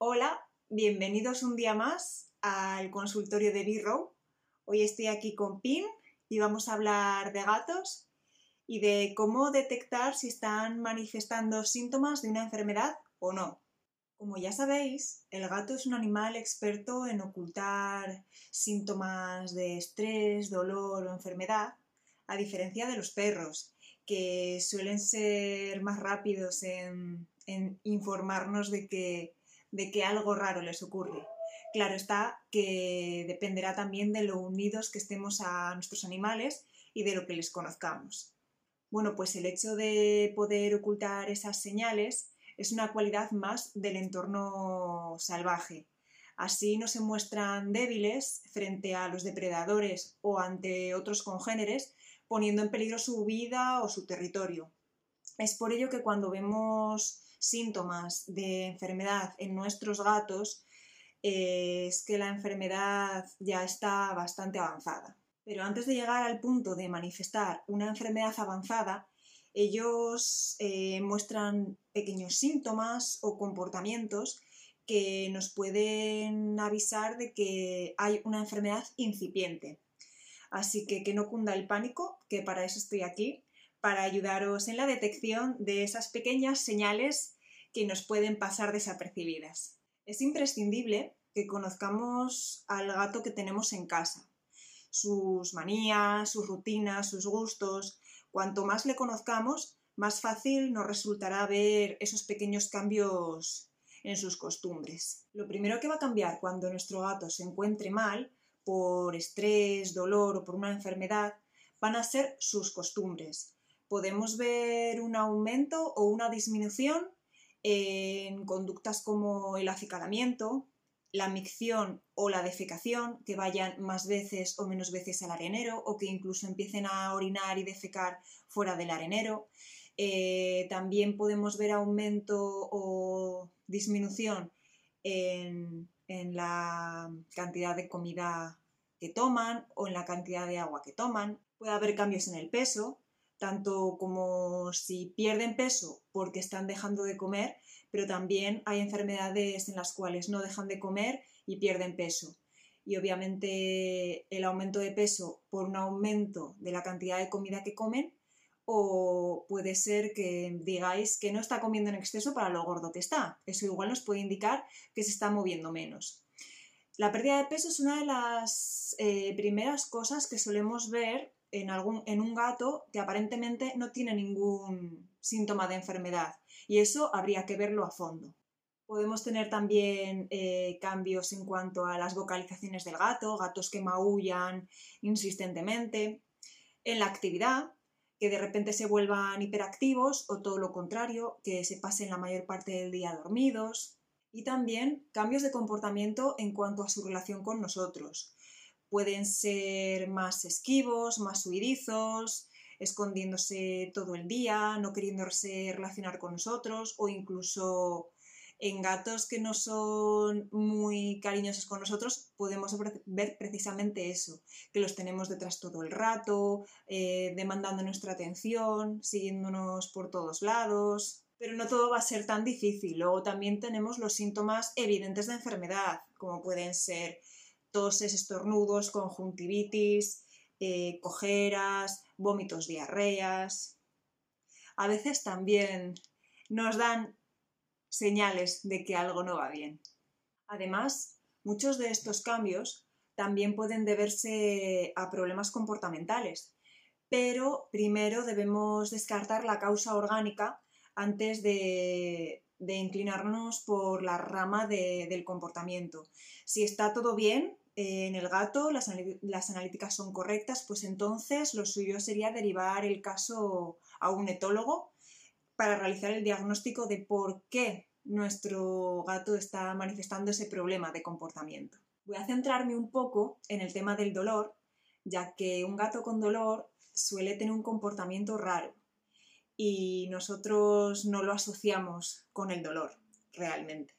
Hola, bienvenidos un día más al consultorio de B-Row. Hoy estoy aquí con Pin y vamos a hablar de gatos y de cómo detectar si están manifestando síntomas de una enfermedad o no. Como ya sabéis, el gato es un animal experto en ocultar síntomas de estrés, dolor o enfermedad, a diferencia de los perros, que suelen ser más rápidos en, en informarnos de que de que algo raro les ocurre. Claro está que dependerá también de lo unidos que estemos a nuestros animales y de lo que les conozcamos. Bueno, pues el hecho de poder ocultar esas señales es una cualidad más del entorno salvaje. Así no se muestran débiles frente a los depredadores o ante otros congéneres, poniendo en peligro su vida o su territorio. Es por ello que cuando vemos síntomas de enfermedad en nuestros gatos, eh, es que la enfermedad ya está bastante avanzada. Pero antes de llegar al punto de manifestar una enfermedad avanzada, ellos eh, muestran pequeños síntomas o comportamientos que nos pueden avisar de que hay una enfermedad incipiente. Así que que no cunda el pánico, que para eso estoy aquí, para ayudaros en la detección de esas pequeñas señales que nos pueden pasar desapercibidas. Es imprescindible que conozcamos al gato que tenemos en casa, sus manías, sus rutinas, sus gustos. Cuanto más le conozcamos, más fácil nos resultará ver esos pequeños cambios en sus costumbres. Lo primero que va a cambiar cuando nuestro gato se encuentre mal, por estrés, dolor o por una enfermedad, van a ser sus costumbres. Podemos ver un aumento o una disminución en conductas como el acicalamiento, la micción o la defecación, que vayan más veces o menos veces al arenero o que incluso empiecen a orinar y defecar fuera del arenero. Eh, también podemos ver aumento o disminución en, en la cantidad de comida que toman o en la cantidad de agua que toman. Puede haber cambios en el peso, tanto como si pierden peso porque están dejando de comer, pero también hay enfermedades en las cuales no dejan de comer y pierden peso. Y obviamente el aumento de peso por un aumento de la cantidad de comida que comen o puede ser que digáis que no está comiendo en exceso para lo gordo que está. Eso igual nos puede indicar que se está moviendo menos. La pérdida de peso es una de las eh, primeras cosas que solemos ver en, algún, en un gato que aparentemente no tiene ningún síntoma de enfermedad y eso habría que verlo a fondo. Podemos tener también eh, cambios en cuanto a las vocalizaciones del gato, gatos que maullan insistentemente, en la actividad, que de repente se vuelvan hiperactivos o todo lo contrario, que se pasen la mayor parte del día dormidos, y también cambios de comportamiento en cuanto a su relación con nosotros, pueden ser más esquivos, más huidizos, escondiéndose todo el día, no queriéndose relacionar con nosotros o incluso en gatos que no son muy cariñosos con nosotros podemos ver precisamente eso, que los tenemos detrás todo el rato, eh, demandando nuestra atención, siguiéndonos por todos lados. Pero no todo va a ser tan difícil. Luego también tenemos los síntomas evidentes de enfermedad, como pueden ser toses, estornudos, conjuntivitis, eh, cojeras, vómitos, diarreas. A veces también nos dan señales de que algo no va bien. Además, muchos de estos cambios también pueden deberse a problemas comportamentales, pero primero debemos descartar la causa orgánica antes de, inclinarnos por la rama del comportamiento. Si está todo bien, en el gato las, analíticas son correctas, pues entonces lo suyo sería derivar el caso a un etólogo para realizar el diagnóstico de por qué nuestro gato está manifestando ese problema de comportamiento. Voy a centrarme un poco en el tema del dolor, ya que un gato con dolor suele tener un comportamiento raro y nosotros no lo asociamos con el dolor realmente.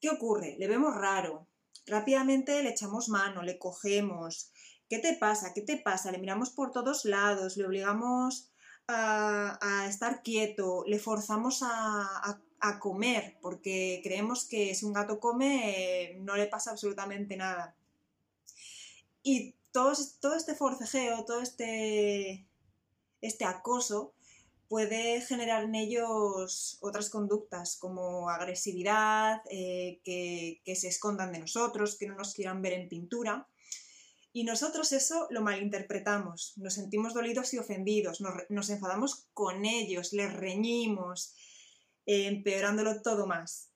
¿Qué ocurre? Le vemos raro, Rápidamente le echamos mano, le cogemos. ¿Qué te pasa? ¿Qué te pasa? Le miramos por todos lados, le obligamos a, estar quieto, le forzamos a, comer, porque creemos que si un gato come no le pasa absolutamente nada. Y todo, todo este forcejeo, todo este, este acoso puede generar en ellos otras conductas como agresividad, eh, que, se escondan de nosotros, que no nos quieran ver en pintura. Y nosotros eso lo malinterpretamos, nos sentimos dolidos y ofendidos, nos, nos enfadamos con ellos, les reñimos, eh, empeorándolo todo más.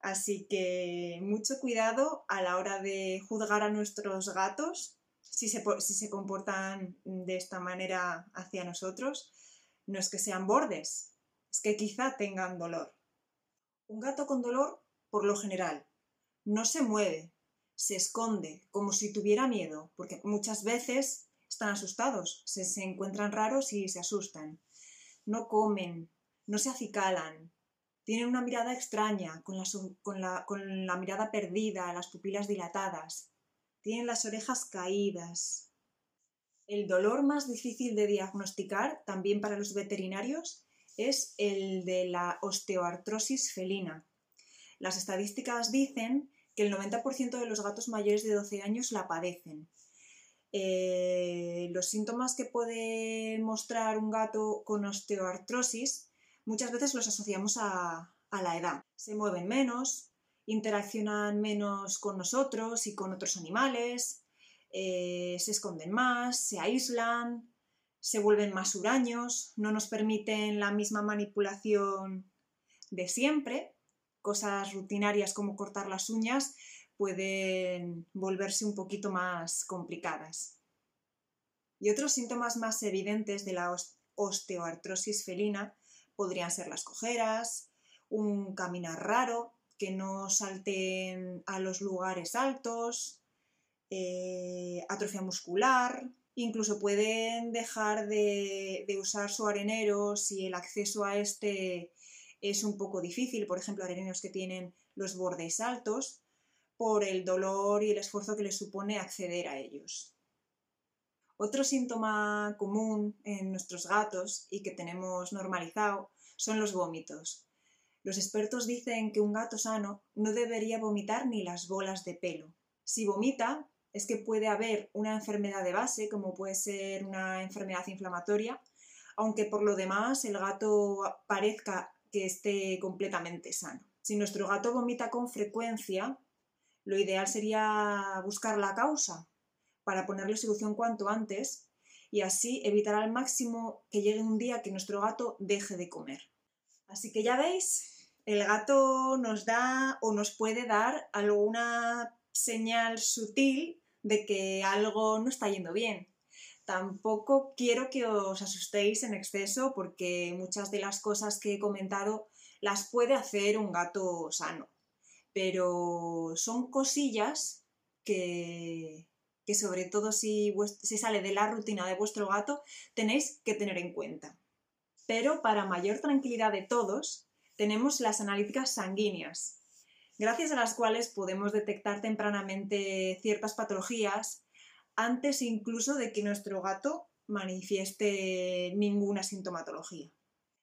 Así que mucho cuidado a la hora de juzgar a nuestros gatos si se, si se comportan de esta manera hacia nosotros no es que sean bordes, es que quizá tengan dolor. Un gato con dolor, por lo general, no se mueve, se esconde, como si tuviera miedo, porque muchas veces están asustados, se, encuentran raros y se asustan. No comen, no se acicalan, tienen una mirada extraña, con la, mirada perdida, las pupilas dilatadas. Tienen las orejas caídas, el dolor más difícil de diagnosticar, también para los veterinarios, es el de la osteoartrosis felina. Las estadísticas dicen que el 90% de los gatos mayores de 12 años la padecen. Eh, los síntomas que puede mostrar un gato con osteoartrosis muchas veces los asociamos a, a la edad. Se mueven menos, interaccionan menos con nosotros y con otros animales, eh, se esconden más, se aíslan, se vuelven más huraños, no nos permiten la misma manipulación de siempre. Cosas rutinarias como cortar las uñas pueden volverse un poquito más complicadas. Y otros síntomas más evidentes de la osteoartrosis felina podrían ser las cojeras, un caminar raro, que no salten a los lugares altos, eh, atrofia muscular, incluso pueden dejar de, usar su arenero si el acceso a este es un poco difícil, por ejemplo, areneros que tienen los bordes altos, por el dolor y el esfuerzo que les supone acceder a ellos. Otro síntoma común en nuestros gatos y que tenemos normalizado son los vómitos. Los expertos dicen que un gato sano no debería vomitar ni las bolas de pelo. Si vomita, es que puede haber una enfermedad de base, como puede ser una enfermedad inflamatoria, aunque por lo demás el gato parezca que esté completamente sano. Si nuestro gato vomita con frecuencia, lo ideal sería buscar la causa para ponerle solución cuanto antes y así evitar al máximo que llegue un día que nuestro gato deje de comer. Así que ya veis, el gato nos da o nos puede dar alguna señal sutil de que algo no está yendo bien. Tampoco quiero que os asustéis en exceso porque muchas de las cosas que he comentado las puede hacer un gato sano, pero son cosillas que, que sobre todo si, si sale de la rutina de vuestro gato tenéis que tener en cuenta. Pero para mayor tranquilidad de todos, tenemos las analíticas sanguíneas, gracias a las cuales podemos detectar tempranamente ciertas patologías antes incluso de que nuestro gato manifieste ninguna sintomatología.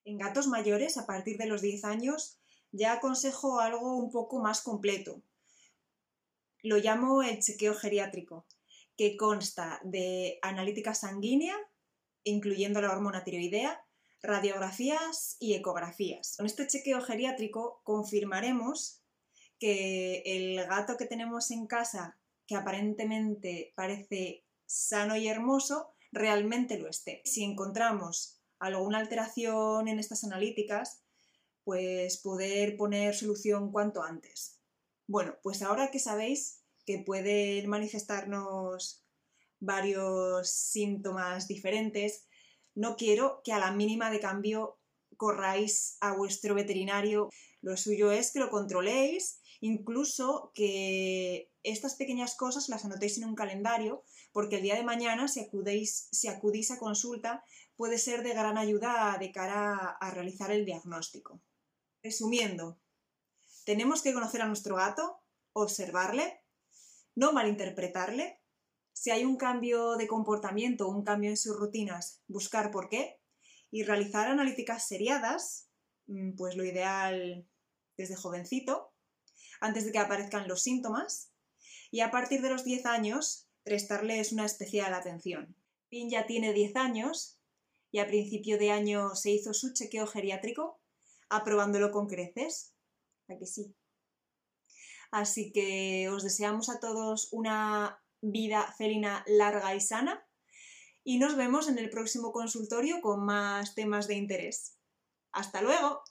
En gatos mayores, a partir de los 10 años, ya aconsejo algo un poco más completo. Lo llamo el chequeo geriátrico, que consta de analítica sanguínea, incluyendo la hormona tiroidea, radiografías y ecografías. Con este chequeo geriátrico confirmaremos que el gato que tenemos en casa, que aparentemente parece sano y hermoso, realmente lo esté. Si encontramos alguna alteración en estas analíticas, pues poder poner solución cuanto antes. Bueno, pues ahora que sabéis que pueden manifestarnos varios síntomas diferentes, no quiero que a la mínima de cambio corráis a vuestro veterinario. Lo suyo es que lo controléis Incluso que estas pequeñas cosas las anotéis en un calendario, porque el día de mañana, si acudís a consulta, puede ser de gran ayuda de cara a realizar el diagnóstico. Resumiendo, tenemos que conocer a nuestro gato, observarle, no malinterpretarle, si hay un cambio de comportamiento, un cambio en sus rutinas, buscar por qué y realizar analíticas seriadas, mm, pues lo ideal desde jovencito, antes de que aparezcan los síntomas, y a partir de los 10 años prestarles una especial atención. Pin ya tiene 10 años y a principio de año se hizo su chequeo geriátrico, aprobándolo con creces. ¿A que sí? Así que os deseamos a todos una vida felina larga y sana y nos vemos en el próximo consultorio con más temas de interés. ¡Hasta luego!